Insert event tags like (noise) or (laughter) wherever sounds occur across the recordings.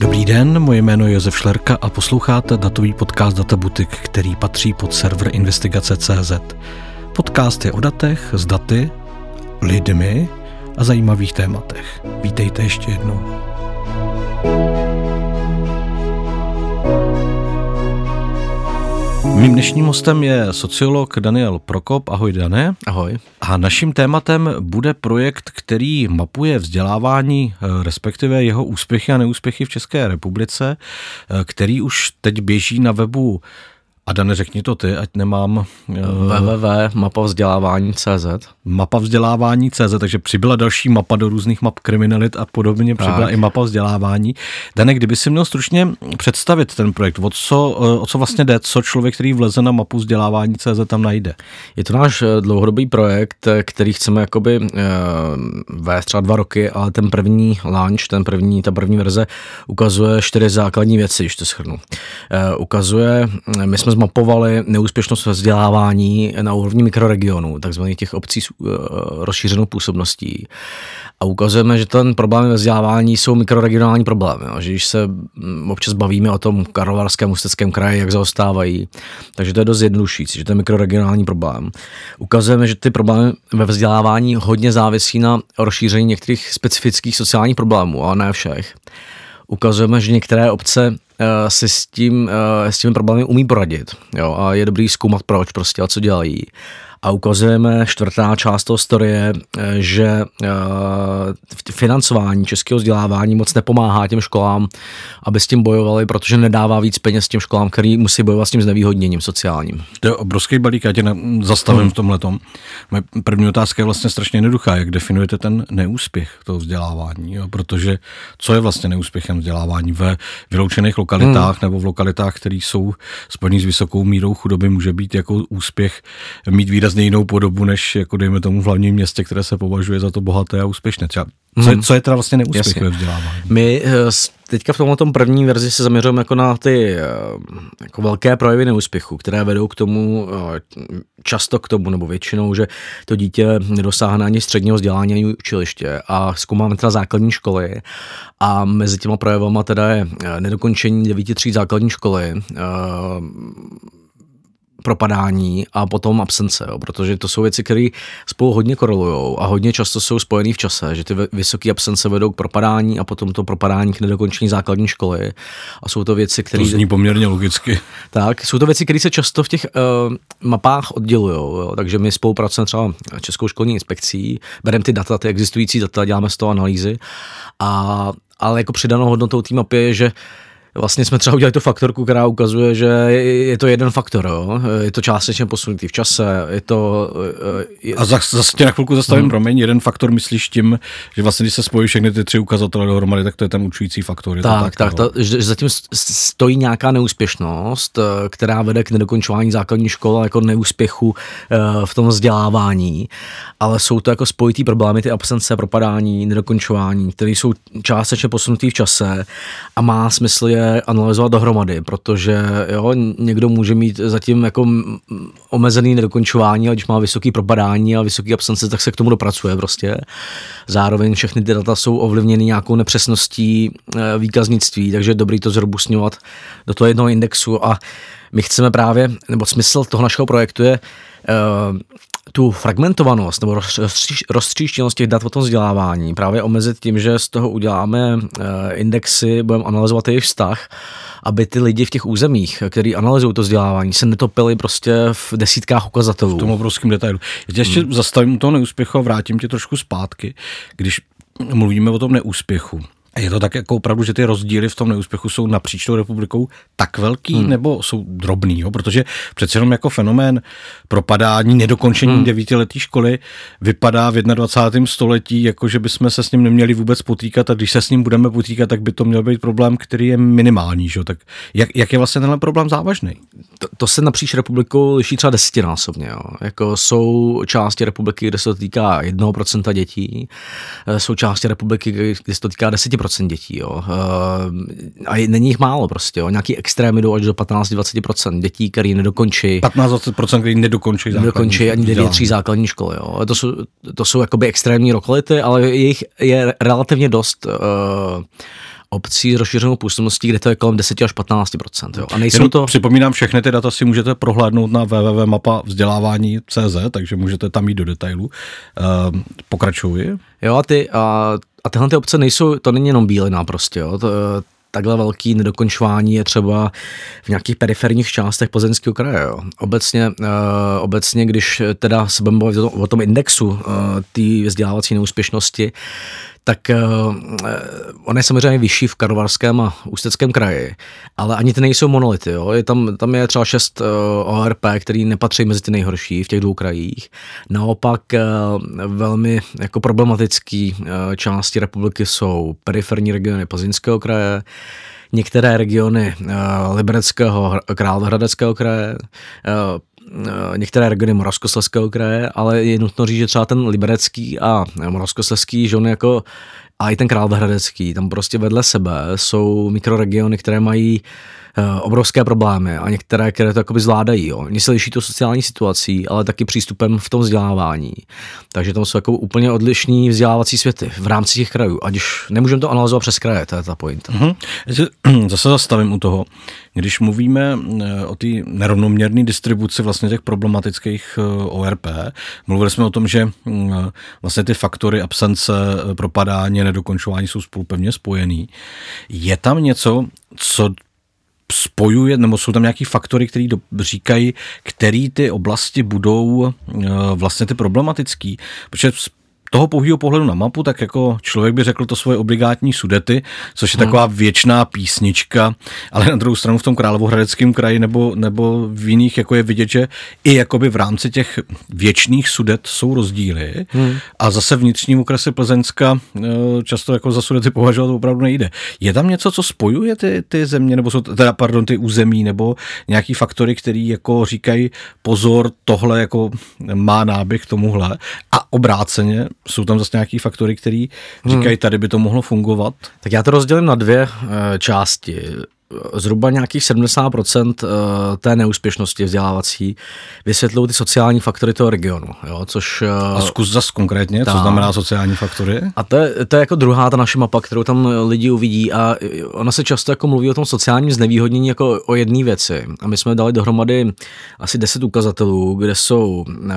Dobrý den, moje jméno je Josef Šlerka a posloucháte datový podcast Databutik, který patří pod server investigace.cz. Podcast je o datech, s daty, lidmi a zajímavých tématech. Vítejte ještě jednou. Mým dnešním hostem je sociolog Daniel Prokop. Ahoj, Dane. Ahoj. A naším tématem bude projekt, který mapuje vzdělávání, eh, respektive jeho úspěchy a neúspěchy v České republice, eh, který už teď běží na webu a Dane, řekni to ty, ať nemám... Uh, www.mapavzdělávání.cz Mapa vzdělávání CZ, takže přibyla další mapa do různých map kriminalit a podobně, tak. přibyla i mapa vzdělávání. Dane, kdyby si měl stručně představit ten projekt, o co, eh, o co vlastně jde, co člověk, který vleze na mapu vzdělávání CZ tam najde? Je to náš eh, dlouhodobý projekt, který chceme jakoby uh, vést třeba dva roky, ale ten první launch, ten první, ta první verze ukazuje čtyři základní věci, když to schrnu. Uh, ukazuje, my jsme zmapovali neúspěšnost ve vzdělávání na úrovni mikroregionů, takzvaných těch obcí s uh, rozšířenou působností. A ukazujeme, že ten problém ve vzdělávání jsou mikroregionální problémy. Jo. Že když se mm, občas bavíme o tom Karlovarském, Ústeckém kraji, jak zaostávají, takže to je dost jednodušující, že to je mikroregionální problém. Ukazujeme, že ty problémy ve vzdělávání hodně závisí na rozšíření některých specifických sociálních problémů, ale ne všech ukazujeme, že některé obce si s tím, uh, s těmi problémy umí poradit. Jo, a je dobrý zkoumat proč prostě a co dělají a ukazujeme čtvrtá část toho storie, eh, že eh, financování českého vzdělávání moc nepomáhá těm školám, aby s tím bojovali, protože nedává víc peněz těm školám, který musí bojovat s tím znevýhodněním sociálním. To je obrovský balík, já tě zastavím hmm. v tomhle. Moje první otázka je vlastně strašně jednoduchá. Jak definujete ten neúspěch toho vzdělávání? Jo? Protože co je vlastně neúspěchem vzdělávání ve vyloučených lokalitách hmm. nebo v lokalitách, které jsou spojené s vysokou mírou chudoby, může být jako úspěch mít výrazný výrazně jinou podobu, než jako dejme tomu v hlavním městě, které se považuje za to bohaté a úspěšné. Třeba, co, je, hmm. co je teda vlastně neúspěch ve vzdělávání? My eh, teďka v tomhle první verzi se zaměřujeme jako na ty eh, jako velké projevy neúspěchu, které vedou k tomu, eh, často k tomu, nebo většinou, že to dítě nedosáhne ani středního vzdělání, ani učiliště a zkoumáme teda základní školy a mezi těma projevama teda je nedokončení devíti tří základní školy, propadání a potom absence, jo, protože to jsou věci, které spolu hodně korelují a hodně často jsou spojené v čase, že ty vysoké absence vedou k propadání a potom to propadání k nedokončení základní školy. A jsou to věci, které. To zní poměrně logicky. Tak, jsou to věci, které se často v těch uh, mapách oddělují. Takže my spolupracujeme třeba Českou školní inspekcí, bereme ty data, ty existující data, děláme z toho analýzy. A, ale jako přidanou hodnotou té mapy je, že vlastně jsme třeba udělali tu faktorku, která ukazuje, že je to jeden faktor, jo? je to částečně posunutý v čase, je to... Je... A zase, zase tě na chvilku zastavím, hmm. promiň, jeden faktor myslíš tím, že vlastně když se spojí všechny ty tři ukazatele dohromady, tak to je ten učující faktor. Je tak, tak, tak ta, že zatím stojí nějaká neúspěšnost, eh, která vede k nedokončování základní školy jako neúspěchu eh, v tom vzdělávání, ale jsou to jako spojitý problémy, ty absence, propadání, nedokončování, které jsou částečně posunutý v čase a má smysl je analyzovat dohromady, protože jo, někdo může mít zatím jako omezený nedokončování, ale když má vysoký propadání a vysoký absence, tak se k tomu dopracuje prostě. Zároveň všechny ty data jsou ovlivněny nějakou nepřesností e, výkaznictví, takže je dobrý to zrobusňovat do toho jednoho indexu a my chceme právě, nebo smysl toho našeho projektu je uh, tu fragmentovanost nebo roztříštěnost těch dat o tom vzdělávání právě omezit tím, že z toho uděláme eh, indexy, budeme analyzovat jejich vztah, aby ty lidi v těch územích, který analyzují to vzdělávání, se netopili prostě v desítkách ukazatelů. V tom obrovském detailu. Já tě ještě hmm. zastavím toho neúspěchu a vrátím tě trošku zpátky, když mluvíme o tom neúspěchu. Je to tak jako opravdu, že ty rozdíly v tom neúspěchu jsou napříč tou republikou tak velký, hmm. nebo jsou drobný, jo? protože přece jenom jako fenomén propadání, nedokončení hmm. devítiletý školy vypadá v 21. století, jako že bychom se s ním neměli vůbec potýkat a když se s ním budeme potýkat, tak by to měl být problém, který je minimální. Že? Tak jak, jak je vlastně tenhle problém závažný? To, to se napříč republikou liší třeba desetinásobně. Jo? Jako jsou části republiky, kde se to týká 1% dětí, e, jsou části republiky, kde se to týká 10% 10% dětí. Jo. Eh, a není jich málo prostě. Jo. Nějaký extrémy jdou až do 15-20% dětí, který nedokončí. 15-20%, který nedokončí základní Nedokončí ani 9 3 základní školy. Jo. To jsou, to jsou jakoby extrémní lokality, ale jich je relativně dost. Uh, obcí s rozšířenou působností, kde to je kolem 10 až 15 jo. A nejsou Jenom to... Připomínám, všechny ty data si můžete prohlédnout na www.mapa vzdělávání CZ, takže můžete tam jít do detailů. Uh, pokračuji. Jo, a ty, a, a tyhle ty obce nejsou, to není jenom bílina prostě, jo. To, takhle velký nedokončování je třeba v nějakých periferních částech Plzeňského kraje. Jo. Obecně, uh, obecně, když teda se budeme o tom indexu uh, té vzdělávací neúspěšnosti, tak uh, on je samozřejmě vyšší v Karlovarském a Ústeckém kraji, ale ani ty nejsou monolity. Jo. Je tam, tam je třeba šest uh, ORP, který nepatří mezi ty nejhorší v těch dvou krajích. Naopak uh, velmi jako problematický uh, části republiky jsou periferní regiony Plzeňského kraje, některé regiony uh, Libereckého, Královéhradeckého kraje, uh, některé regiony Moravskoslezského kraje, ale je nutno říct, že třeba ten liberecký a moravskoslezský, že on jako a i ten Královéhradecký, tam prostě vedle sebe jsou mikroregiony, které mají Eh, obrovské problémy a některé, které to jakoby zvládají. Jo. Oni se liší to sociální situací, ale taky přístupem v tom vzdělávání. Takže tam jsou jako úplně odlišní vzdělávací světy v rámci těch krajů. Ať už nemůžeme to analyzovat přes kraje, to je ta point. Mm-hmm. (clears throat) Zase zastavím u toho. Když mluvíme eh, o té nerovnoměrné distribuci vlastně těch problematických eh, ORP, mluvili jsme o tom, že mm, vlastně ty faktory absence, propadání, nedokončování jsou spolu pevně spojený. Je tam něco, co spojuje, nebo jsou tam nějaký faktory, které říkají, který ty oblasti budou eh, vlastně ty problematický. Protože toho pouhého pohledu na mapu, tak jako člověk by řekl to svoje obligátní sudety, což je taková věčná písnička, ale na druhou stranu v tom Královohradeckém kraji nebo, nebo v jiných jako je vidět, že i jakoby v rámci těch věčných sudet jsou rozdíly hmm. a zase vnitřním okresy Plzeňska eh, často jako za sudety považovat opravdu nejde. Je tam něco, co spojuje ty, ty země, nebo jsou teda, pardon, ty území, nebo nějaký faktory, který jako říkají pozor, tohle jako má náběh tomuhle a obráceně jsou tam zase nějaký faktory, které říkají, hmm. tady by to mohlo fungovat? Tak já to rozdělím na dvě e, části zhruba nějakých 70% eh, té neúspěšnosti vzdělávací vysvětlují ty sociální faktory toho regionu. Jo, což, eh, a zkus zase konkrétně, ta, co znamená sociální faktory? A to je, to je jako druhá ta naše mapa, kterou tam lidi uvidí a ona se často jako mluví o tom sociálním znevýhodnění jako o jedné věci. A my jsme dali dohromady asi 10 ukazatelů, kde jsou uh,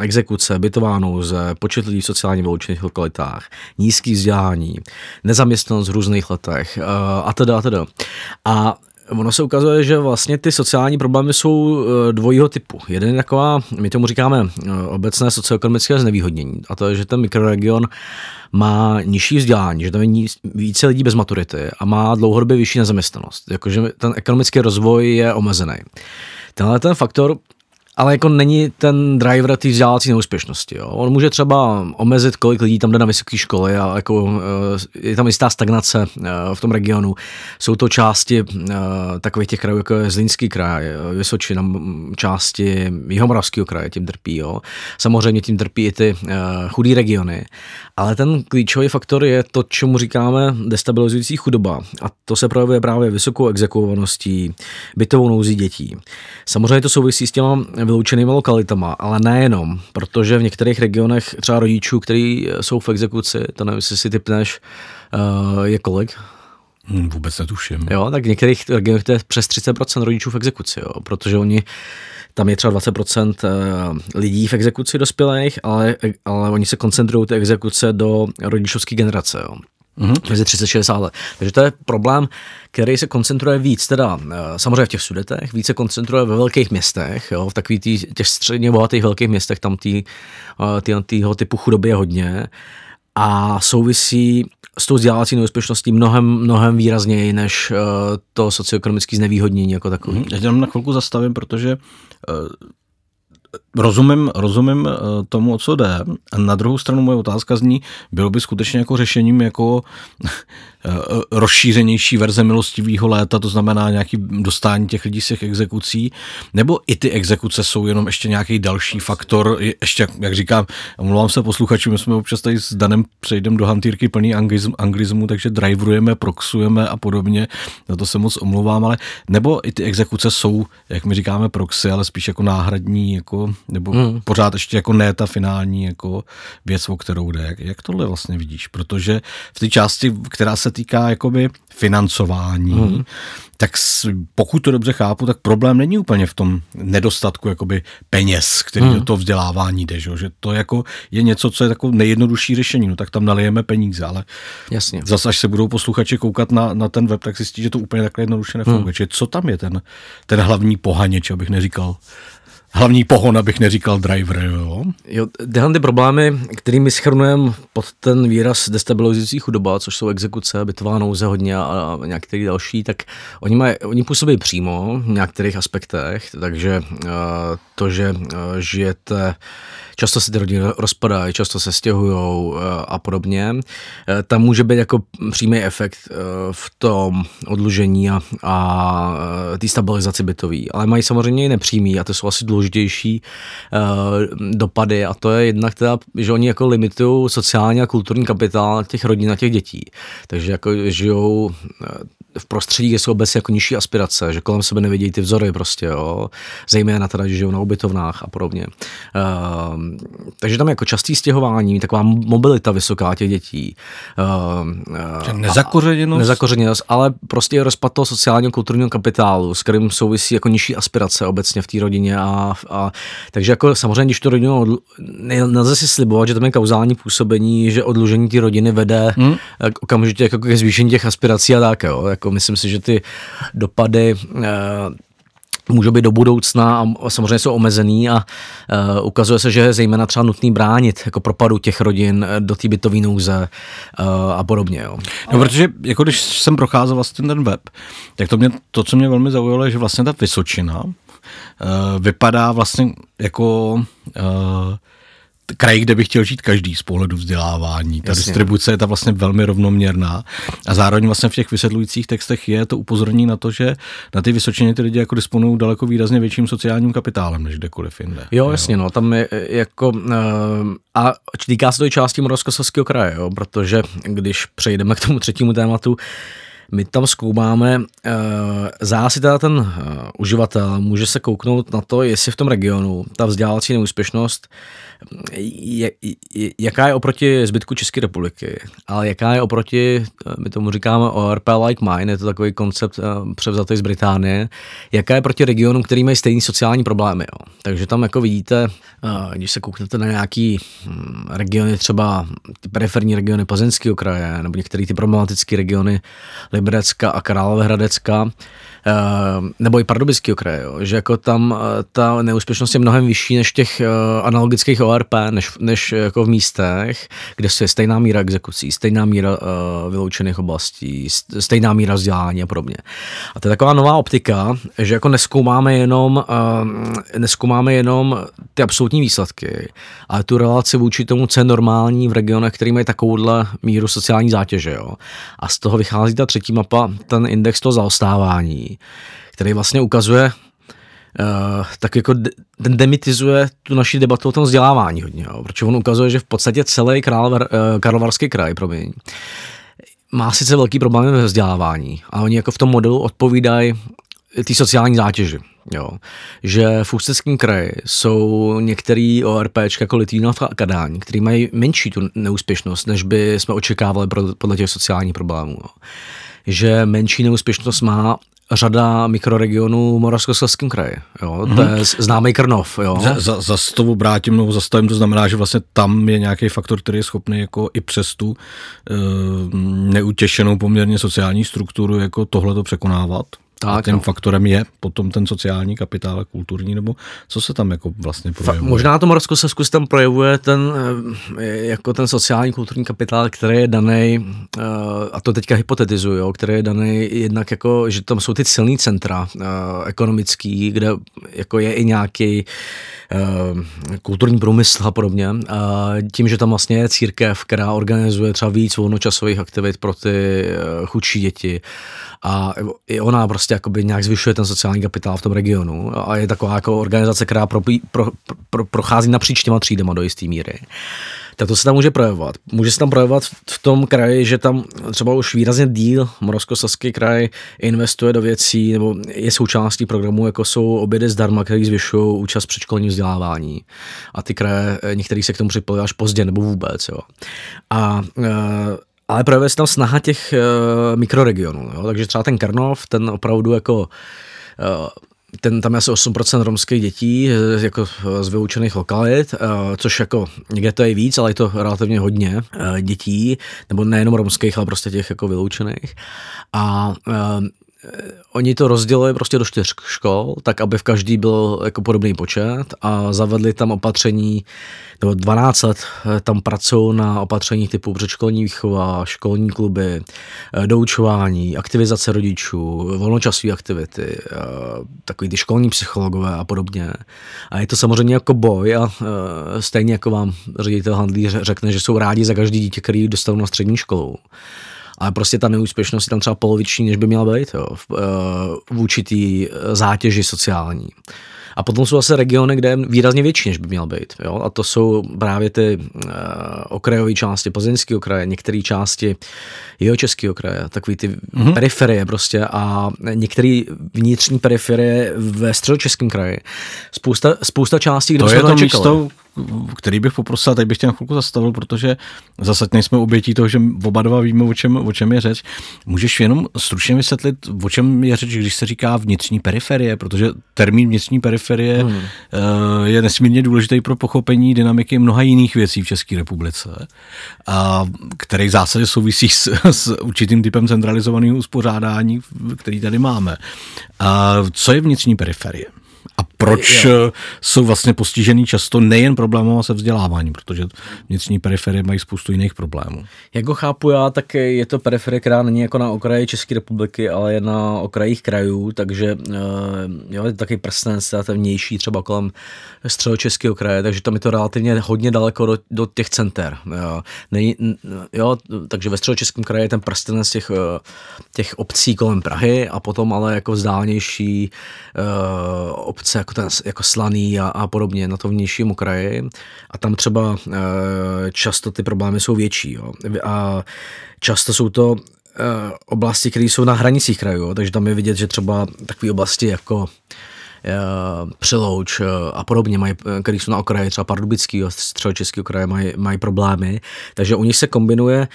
exekuce, bytová nouze, počet lidí v sociálně vyloučených lokalitách, nízký vzdělání, nezaměstnanost v různých letech a teda a teda. A ono se ukazuje, že vlastně ty sociální problémy jsou e, dvojího typu. Jeden je taková, my tomu říkáme e, obecné socioekonomické znevýhodnění. A to je, že ten mikroregion má nižší vzdělání, že tam je více lidí bez maturity a má dlouhodobě vyšší nezaměstnanost. Jakože ten ekonomický rozvoj je omezený. Tenhle ten faktor ale jako není ten driver té vzdělávací neúspěšnosti. Jo. On může třeba omezit, kolik lidí tam jde na vysoké školy a jako, eh, je tam jistá stagnace eh, v tom regionu. Jsou to části eh, takových těch krajů, jako je Zlínský kraj, Vysočina, části Jihomoravského kraje tím trpí. Jo. Samozřejmě tím trpí i ty chudé regiony. Ale ten klíčový faktor je to, čemu říkáme destabilizující chudoba. A to se projevuje právě vysokou exekuovaností, bytovou nouzí dětí. Samozřejmě to souvisí s těma vyloučenými lokalitama, ale nejenom, protože v některých regionech třeba rodičů, kteří jsou v exekuci, to nevím, jestli si typneš, uh, je kolik? Hmm, vůbec netuším. Jo, tak v některých regionech to je přes 30% rodičů v exekuci, jo, protože oni tam je třeba 20% eh, lidí v exekuci dospělých, ale, ale oni se koncentrují ty exekuce do rodičovské generace. Jo mm-hmm. mezi 30 a 60 let. Takže to je problém, který se koncentruje víc, teda eh, samozřejmě v těch sudetech, více koncentruje ve velkých městech, jo, v takových tý, těch středně bohatých velkých městech, tam tý, eh, tý, týho typu chudoby je hodně a souvisí s tou vzdělávací neúspěšností mnohem, mnohem výrazněji než uh, to socioekonomické znevýhodnění jako takový. Mm-hmm. Já tě na chvilku zastavím, protože Rozumím, rozumím eh, tomu, o co jde. Na druhou stranu moje otázka zní, bylo by skutečně jako řešením jako (laughs) Eh, rozšířenější verze milostivého léta, to znamená nějaký dostání těch lidí z těch exekucí, nebo i ty exekuce jsou jenom ještě nějaký další faktor, ještě, jak říkám, omlouvám se posluchačům, my jsme občas tady s Danem přejdeme do hantýrky plný anglizm, anglizmu, takže driverujeme, proxujeme a podobně, za to se moc omlouvám, ale nebo i ty exekuce jsou, jak my říkáme, proxy, ale spíš jako náhradní, jako, nebo hmm. pořád ještě jako ne ta finální jako věc, o kterou jde. Jak, jak tohle vlastně vidíš? Protože v té části, která se týká jakoby financování, hmm. tak pokud to dobře chápu, tak problém není úplně v tom nedostatku jakoby peněz, který hmm. do toho vzdělávání jde, že, že to jako je něco, co je takové nejjednodušší řešení, no tak tam nalijeme peníze, ale Jasně. zase až se budou posluchači koukat na, na ten web, tak zjistí, že to úplně takhle jednoduše nefunguje. Že co tam je ten, ten hlavní pohaněč, abych neříkal hlavní pohon, abych neříkal driver. Jo? Jo, tyhle ty problémy, kterými schrnujeme pod ten výraz destabilizující chudoba, což jsou exekuce, bytová nouze hodně a některý další, tak oni, mají, oni působí přímo v některých aspektech, takže uh, to, že uh, žijete často se ty rodiny rozpadají, často se stěhují uh, a podobně. Uh, tam může být jako přímý efekt uh, v tom odlužení a, a té stabilizaci bytový, ale mají samozřejmě i nepřímý a to jsou asi důležitější dopady a to je jednak teda, že oni jako limitují sociální a kulturní kapitál těch rodin a těch dětí. Takže jako žijou v prostředí, kde jsou obecně jako nižší aspirace, že kolem sebe nevidí ty vzory prostě, jo. Zejména teda, že žijou na ubytovnách a podobně. Uh, takže tam jako častý stěhování, taková mobilita vysoká těch dětí. Uh, nezakořeněnost? Nezakořeněnost, ale prostě rozpad toho sociálního kulturního kapitálu, s kterým souvisí jako nižší aspirace obecně v té rodině. A, a, takže jako samozřejmě, když to rodinu, nelze si slibovat, že tam je kauzální působení, že odlužení té rodiny vede hmm. okamžitě jako ke zvýšení těch aspirací a tak, jo. Jako myslím si, že ty dopady uh, můžou být do budoucna a samozřejmě jsou omezený a uh, ukazuje se, že je zejména třeba nutný bránit jako propadu těch rodin do té bytové nouze uh, a podobně. Jo. No, protože jako když jsem procházel vlastně ten web, tak to, mě, to, co mě velmi zaujalo, je, že vlastně ta Vysočina uh, vypadá vlastně jako uh, kraj, kde by chtěl žít každý z pohledu vzdělávání. Ta Jasně. distribuce je ta vlastně velmi rovnoměrná a zároveň vlastně v těch vysvětlujících textech je to upozornění na to, že na ty vysočině ty lidi jako disponují daleko výrazně větším sociálním kapitálem než kdekoliv jinde. Jo, jasně, no, tam je jako uh, a týká se to i části Moravskoslezského kraje, jo, protože když přejdeme k tomu třetímu tématu, my tam zkoumáme, uh, zásí teda ten uh, uživatel může se kouknout na to, jestli v tom regionu ta vzdělávací neúspěšnost je, jaká je oproti zbytku České republiky, ale jaká je oproti, eh, my tomu říkáme ORP like mine, je to takový koncept převzatý z Británie, jaká je proti regionům, který mají stejné sociální problémy. Jo. Takže tam jako vidíte, když se kouknete na nějaký hm, regiony, třeba ty periferní regiony Plzeňského kraje, nebo některé ty problematické regiony Liberecka a Královéhradecka, nebo i Pardubického kraje, jo, že jako tam eh, ta neúspěšnost je mnohem vyšší než těch eh, analogických ORP, než, než jako v místech, kde je stejná míra exekucí, stejná míra vyloučených oblastí, stejná míra vzdělání a podobně. A to je taková nová optika, že jako neskoumáme jenom, neskoumáme jenom ty absolutní výsledky, ale tu relaci vůči tomu, co je normální v regionech, který mají takovouhle míru sociální zátěže. Jo. A z toho vychází ta třetí mapa, ten index toho zaostávání, který vlastně ukazuje, Uh, tak jako ten demitizuje tu naši debatu o tom vzdělávání hodně, jo, protože on ukazuje, že v podstatě celý Králvar, uh, Karlovarský kraj, promiň, má sice velký problém ve vzdělávání, ale oni jako v tom modelu odpovídají ty sociální zátěži. Jo. Že v Ústeckém kraji jsou některý ORP jako Litvínov a Kadáň, který mají menší tu neúspěšnost, než by jsme očekávali podle těch sociálních problémů. Jo. Že menší neúspěšnost má řada mikroregionů v Moravskoslezském kraji. Jo? Mm-hmm. To je známý Krnov. Jo? Za, za, za to obrátím nebo zastavím, to znamená, že vlastně tam je nějaký faktor, který je schopný jako i přes tu e, neutěšenou poměrně sociální strukturu jako tohle to překonávat. Tak, a tím no. faktorem je potom ten sociální kapitál a kulturní, nebo co se tam jako vlastně projevuje? Fa- možná to Moravskoslezsku se tam projevuje ten, eh, jako ten sociální kulturní kapitál, který je daný, eh, a to teďka hypotetizuju, jo, který je daný jednak jako, že tam jsou ty silný centra eh, ekonomický, kde jako je i nějaký kulturní průmysl a podobně. A tím, že tam vlastně je církev, která organizuje třeba víc volnočasových aktivit pro ty chudší děti a i ona prostě jakoby nějak zvyšuje ten sociální kapitál v tom regionu a je taková jako organizace, která pro, pro, pro, prochází napříč těma třídama do jisté míry tak to se tam může projevovat. Může se tam projevovat v tom kraji, že tam třeba už výrazně díl Moravskoslezský kraj investuje do věcí nebo je součástí programu, jako jsou obědy zdarma, které zvyšují účast předškolní vzdělávání. A ty kraje, některý se k tomu připojí až pozdě nebo vůbec. Jo. A e, ale projevuje se tam snaha těch uh, mikroregionů. Jo? Takže třeba ten Krnov, ten opravdu jako uh, ten, tam je asi 8% romských dětí jako z vyučených lokalit, což jako někde to je víc, ale je to relativně hodně dětí, nebo nejenom romských, ale prostě těch jako vyloučených. A oni to rozdělili prostě do čtyř škol, tak aby v každý byl jako podobný počet a zavedli tam opatření, nebo 12 let eh, tam pracují na opatření typu předškolní výchova, školní kluby, eh, doučování, aktivizace rodičů, volnočasové aktivity, eh, takový ty školní psychologové a podobně. A je to samozřejmě jako boj a stejně jako vám ředitel Handlí řekne, že jsou rádi za každý dítě, který dostanou na střední školu ale prostě ta neúspěšnost je tam třeba poloviční, než by měla být jo, v, eh, v určitý eh, zátěži sociální. A potom jsou zase regiony, kde je výrazně větší, než by měl být. Jo? A to jsou právě ty uh, okrajové části, plzeňské okraje, některé části jeho českého kraje, takový ty mm-hmm. periferie prostě a některé vnitřní periferie ve středočeském kraji. Spousta, spousta částí, kde to je to místo, který bych poprosil, teď bych tě na chvilku zastavil, protože zase nejsme obětí toho, že oba dva víme, o čem, o čem je řeč. Můžeš jenom stručně vysvětlit, o čem je řeč, když se říká vnitřní periferie, protože termín vnitřní periferie hmm. Eh, je nesmírně důležitý pro pochopení dynamiky mnoha jiných věcí v České republice, a který v zásadě souvisí s, s určitým typem centralizovaného uspořádání, který tady máme. A co je vnitřní periferie? A proč jo. jsou vlastně postižený často nejen problémů se vzděláváním, protože vnitřní periferie mají spoustu jiných problémů. Jak ho chápu já, tak je to periferie, která není jako na okraji České republiky, ale je na okrajích krajů, takže eh, jo, je to taky prstenec, ten vnější třeba kolem středočeského kraje, takže tam je to relativně hodně daleko do, do těch center. Jo. Není, jo, takže ve středočeském kraji je ten prstenec těch, eh, těch obcí kolem Prahy a potom ale jako vzdálenější uh, obce jako, ten, jako Slaný a, a podobně na to vnějším okraji a tam třeba e, často ty problémy jsou větší. Jo. A často jsou to e, oblasti, které jsou na hranicích krajů, takže tam je vidět, že třeba takové oblasti jako e, Přelouč a podobně, mají, který jsou na okraji, třeba Pardubický, středočeský okraje mají, mají problémy, takže u nich se kombinuje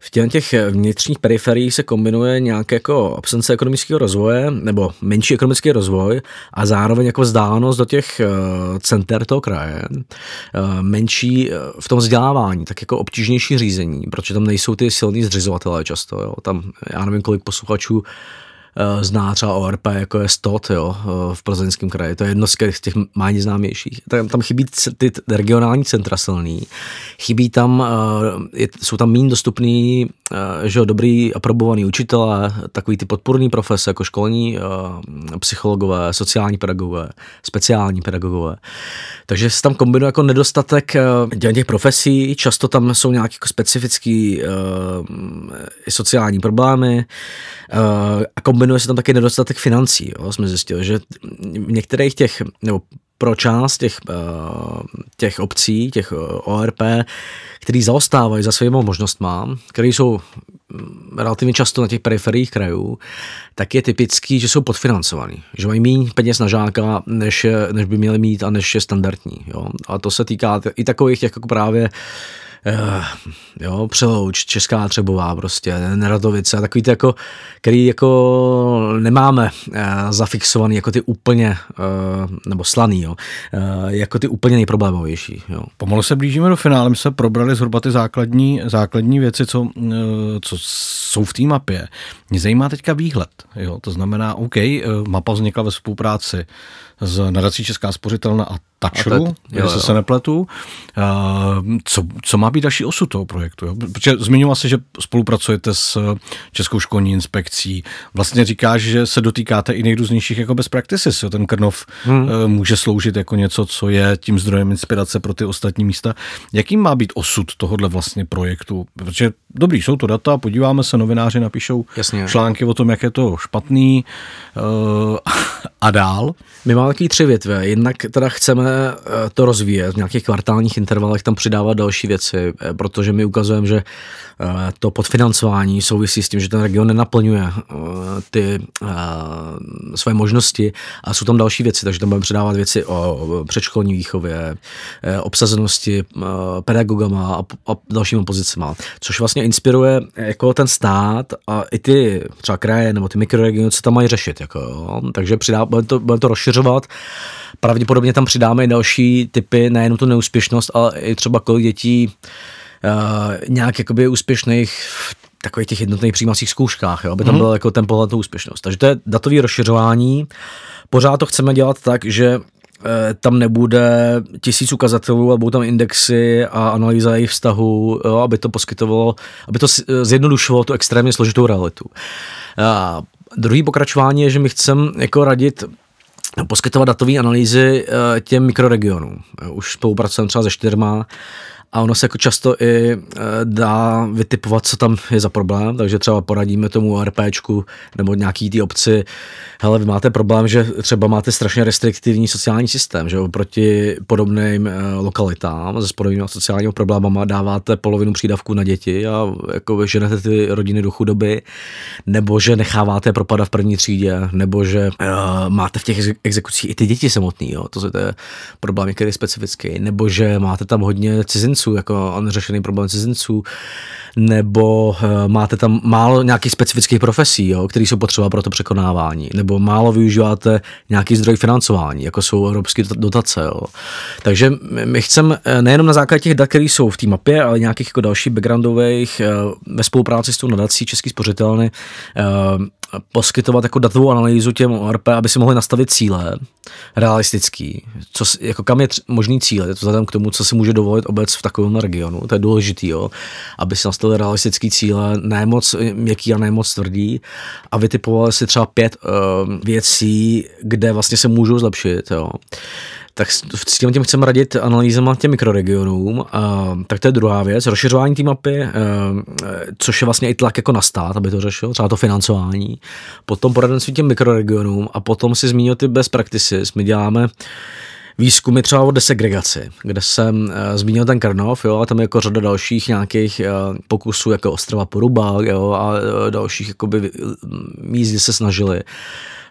v těch, těch vnitřních periferiích se kombinuje nějaké jako absence ekonomického rozvoje nebo menší ekonomický rozvoj a zároveň jako vzdálenost do těch uh, center toho kraje, uh, menší uh, v tom vzdělávání, tak jako obtížnější řízení, protože tam nejsou ty silní zřizovatelé často. Jo. Tam já nevím, kolik posluchačů Eh, zná třeba ORP, jako je STOT jo, eh, v plzeňském kraji. To je jedno z těch méně známějších. Tam, tam chybí ty regionální centra silný. Chybí tam, eh, je, jsou tam méně dostupný že dobrý aprobovaný učitelé, takový ty podporný profese, jako školní psychologové, sociální pedagogové, speciální pedagogové. Takže se tam kombinuje jako nedostatek těch profesí, často tam jsou nějaké jako specifické sociální problémy a kombinuje kombinuje se tam taky nedostatek financí. Jo. Jsme zjistili, že v některých těch, nebo pro část těch, eh, těch obcí, těch eh, ORP, který zaostávají za svými možnostmi, které jsou mm, relativně často na těch periferiích krajů, tak je typický, že jsou podfinancovaný, že mají méně peněz na žáka, než, než by měli mít a než je standardní. Jo. A to se týká i takových těch jako právě uh, jo, Přelouč, Česká Třebová prostě, Neradovice a takový ty jako, který jako nemáme uh, zafixovaný jako ty úplně, uh, nebo slaný, jo, jako ty úplně nejproblémovější. Jo. Pomalu se blížíme do finále, my jsme probrali zhruba ty základní, základní věci, co, co jsou v té mapě. Mě zajímá teďka výhled, jo, to znamená, OK, mapa vznikla ve spolupráci z nadací Česká spořitelna a Tačru, jestli se nepletu. Co, co má být další osud toho projektu? Jo? Protože zmiňoval se, že spolupracujete s Českou školní inspekcí. Vlastně říkáš, že se dotýkáte i nejrůznějších jako best practices. Jo? Ten Krnov hmm. Eh, může sloužit jako něco, co je tím zdrojem inspirace pro ty ostatní místa. Jaký má být osud tohohle vlastně projektu? Protože dobrý, jsou to data, podíváme se, novináři napíšou Jasně. články o tom, jak je to špatný uh, (laughs) a dál. My máme taky tři větve. Jednak teda chceme Eh, to rozvíjet, v nějakých kvartálních intervalech tam přidávat další věci, eh, protože my ukazujeme, že eh, to podfinancování souvisí s tím, že ten region nenaplňuje ty své možnosti a jsou tam další věci, takže tam budeme přidávat věci o předškolní výchově, obsazenosti pedagogama a dalšíma pozicema, což vlastně inspiruje jako ten stát a i ty třeba kraje nebo ty mikroregiony, co tam mají řešit. Jako, jo. Takže přidá, budeme, to, budeme to rozšiřovat. Pravděpodobně tam přidáme i další typy, nejenom tu neúspěšnost, ale i třeba kolik dětí uh, nějak jakoby úspěšných v takových těch jednotných přijímacích zkouškách, jo, aby tam mm. byl jako ten pohled na úspěšnost. Takže to je datový rozšiřování. Pořád to chceme dělat tak, že tam nebude tisíc ukazatelů a budou tam indexy a analýza jejich vztahu, jo, aby to poskytovalo, aby to zjednodušovalo tu extrémně složitou realitu. A druhý pokračování je, že my chceme jako radit poskytovat datové analýzy eh, těm mikroregionům. Už spolupracujeme třeba se čtyřma a ono se jako často i e, dá vytipovat, co tam je za problém, takže třeba poradíme tomu RPčku nebo nějaký té obci, hele, vy máte problém, že třeba máte strašně restriktivní sociální systém, že oproti podobným e, lokalitám se podobnými sociálními problémama dáváte polovinu přídavků na děti a jako ženete ty rodiny do chudoby, nebo že necháváte propadat v první třídě, nebo že uh, máte v těch exekucích i ty děti samotný, jo, to je problém, který je specifický, nebo že máte tam hodně cizinců, cizinců, jako neřešený problém cizinců, nebo uh, máte tam málo nějakých specifických profesí, jo, které jsou potřeba pro to překonávání, nebo málo využíváte nějaký zdroj financování, jako jsou evropské dotace. Jo. Takže my chceme eh, nejenom na základě těch dat, které jsou v té mapě, ale nějakých jako dalších backgroundových uh, ve spolupráci s tou nadací Český spořitelny poskytovat jako datovou analýzu těm ORP, aby si mohli nastavit cíle realistický, co, jako kam je tř- možný cíle, to vzhledem k tomu, co si může dovolit obec v takovém regionu, to je důležitý, jo, aby si nastavili realistický cíle, ne moc měkký a ne moc tvrdý. A vytipovali si třeba pět uh, věcí, kde vlastně se můžou zlepšit, jo tak s tím, tím chceme radit analýzama těm mikroregionům. A, tak to je druhá věc. Rozšiřování té mapy, a, což je vlastně i tlak jako na stát, aby to řešil, třeba to financování. Potom poradenství těm mikroregionům a potom si zmínil ty best practices. My děláme výzkumy třeba o desegregaci, kde jsem uh, zmínil ten Krnov, jo, a tam je jako řada dalších nějakých uh, pokusů, jako Ostrova Poruba, jo, a uh, dalších jakoby, míst, kde se snažili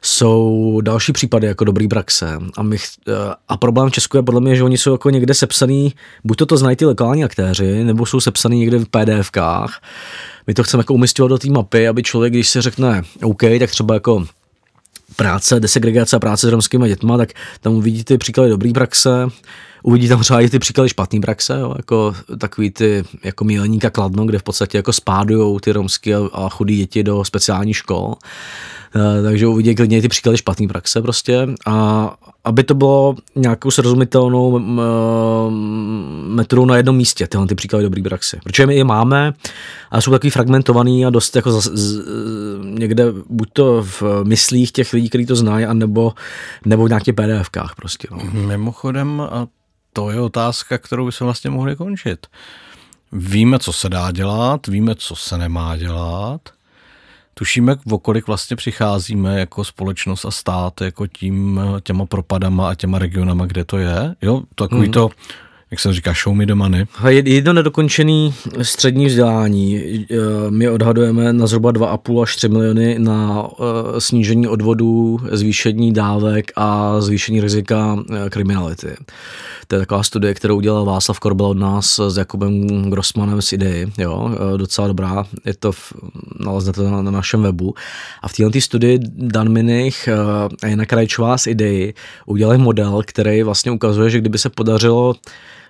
jsou další případy jako dobrý praxe. A, my, eh, a problém v Česku je podle mě, že oni jsou jako někde sepsaný, buď to to znají ty lokální aktéři, nebo jsou sepsaný někde v PDFkách. My to chceme jako umistovat do té mapy, aby člověk, když se řekne OK, tak třeba jako práce, desegregace a práce s romskými dětma, tak tam uvidí ty příklady dobrý praxe, uvidí tam třeba i ty příklady špatné praxe, jo, jako takový ty jako Míleníka Kladno, kde v podstatě jako spádujou ty romské a, chudé děti do speciálních škol. Eh, takže uvidí klidně ty příklady špatné praxe prostě a aby to bylo nějakou srozumitelnou metodou na jednom místě, tyhle ty příklady dobrý praxe. Protože my je máme a jsou takový fragmentovaný a dost jako z, z, někde buď to v myslích těch lidí, kteří to znají, anebo, nebo v nějakých PDFkách prostě. No. Mimochodem, a to je otázka, kterou bychom vlastně mohli končit. Víme, co se dá dělat, víme, co se nemá dělat, Tušíme, v okolik vlastně přicházíme jako společnost a stát, jako tím, těma propadama a těma regionama, kde to je. Jo, takový mm. to, jak se říká, show me the money. Jedno nedokončený střední vzdělání. E, my odhadujeme na zhruba 2,5 až 3 miliony na e, snížení odvodů, zvýšení dávek a zvýšení rizika e, kriminality. To je taková studie, kterou udělal Václav Korbel od nás s Jakubem Grossmanem z IDEI. Jo, docela dobrá, je to, v, naleznete na, na našem webu. A v této studii Dan Minich a Jana Krajčová z IDEI udělali model, který vlastně ukazuje, že kdyby se podařilo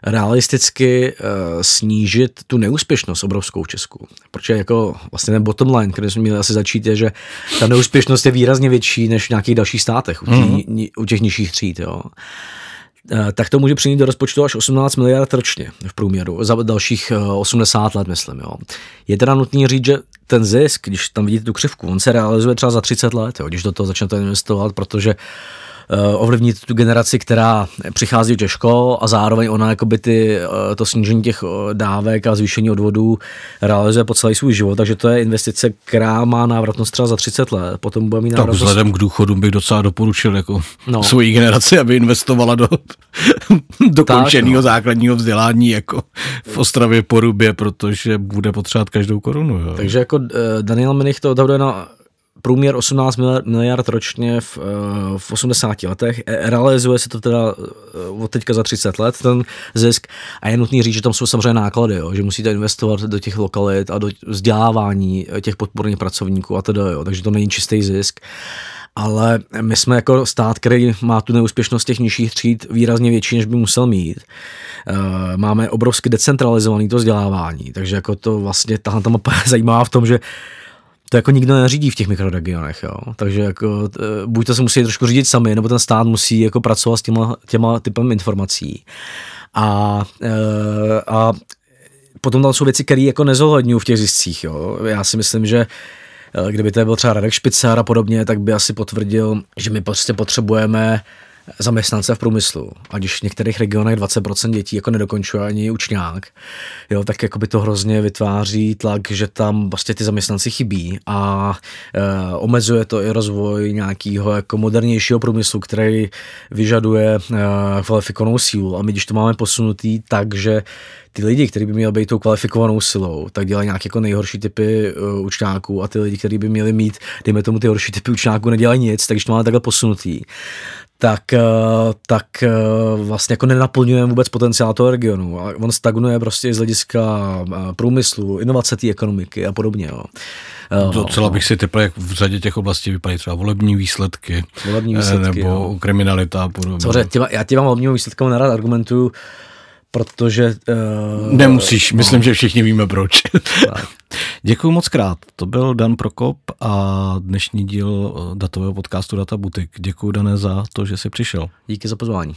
realisticky uh, snížit tu neúspěšnost obrovskou v Česku. Protože jako vlastně ten bottom line, který jsme měli asi začít, je, že ta neúspěšnost je výrazně větší než v nějakých dalších státech, u těch, mm-hmm. u těch nižších tříd. Jo. Uh, tak to může přinést do rozpočtu až 18 miliard ročně v průměru, za dalších 80 let, myslím. Jo. Je teda nutný říct, že ten zisk, když tam vidíte tu křivku, on se realizuje třeba za 30 let, jo, když do toho začnete investovat, protože uh, Eh, ovlivnit tu generaci, která přichází do škol a zároveň ona jakoby ty, eh, to snížení těch eh, dávek a zvýšení odvodů realizuje po celý svůj život, takže to je investice, která má návratnost třeba za 30 let. Potom bude mít návratnost... Tak vzhledem k důchodu bych docela doporučil jako no. svoji generaci, aby investovala do (laughs) dokončeného no. základního vzdělání jako v Ostravě Porubě, protože bude potřebovat každou korunu. Jo. Takže jako Daniel Menich to odhaduje na průměr 18 miliard ročně v, eh, v 80 letech. E, realizuje se to teda od teďka za 30 let, ten zisk. A je nutný říct, že tam jsou samozřejmě náklady, jo, že musíte investovat do těch lokalit a do vzdělávání těch podporných pracovníků a tedy, jo, takže to není čistý zisk ale my jsme jako stát, který má tu neúspěšnost těch nižších tříd výrazně větší, než by musel mít. Eh, máme obrovsky decentralizovaný to vzdělávání, takže jako to vlastně tahle ta mapa (laughs) je zajímavá v tom, že to jako nikdo neřídí v těch mikroregionech, jo. Takže jako, buď to se musí trošku řídit sami, nebo ten stát musí jako pracovat s těma, těma typem informací. A, eh, a potom tam jsou věci, které jako nezohledňují v těch ziscích, jo. Já si myslím, že Eh, kdyby to byl třeba Radek Špicár a podobně, tak by asi potvrdil, že my prostě potřebujeme zaměstnance v průmyslu. A když v některých regionech 20% dětí jako nedokončuje ani učňák, jo, tak jako by to hrozně vytváří tlak, že tam vlastně ty zaměstnanci chybí a e, omezuje to i rozvoj nějakého jako modernějšího průmyslu, který vyžaduje e, kvalifikovanou sílu. A my když to máme posunutý tak, že ty lidi, kteří by měli být tou kvalifikovanou silou, tak dělají nějaké jako nejhorší typy uh, učňáků a ty lidi, kteří by měli mít, dejme tomu ty horší typy učňáků, nedělají nic, takže to máme takhle posunutý tak, eh, tak eh, vlastně jako nenaplňuje vůbec potenciál toho regionu. A on stagnuje prostě z hlediska eh, průmyslu, inovace té ekonomiky a podobně. Jo. Docela bych si typl, jak v řadě těch oblastí vypadají třeba volební výsledky, volební výsledky nebo jo. kriminalita a podobně. Samozřejmě, já těma volebními výsledkami nerad argumentuju, protože... Uh, Nemusíš, no. myslím, že všichni víme proč. (laughs) Děkuji moc krát. To byl Dan Prokop a dnešní díl datového podcastu Data Butik. Děkuji, Dané, za to, že jsi přišel. Díky za pozvání.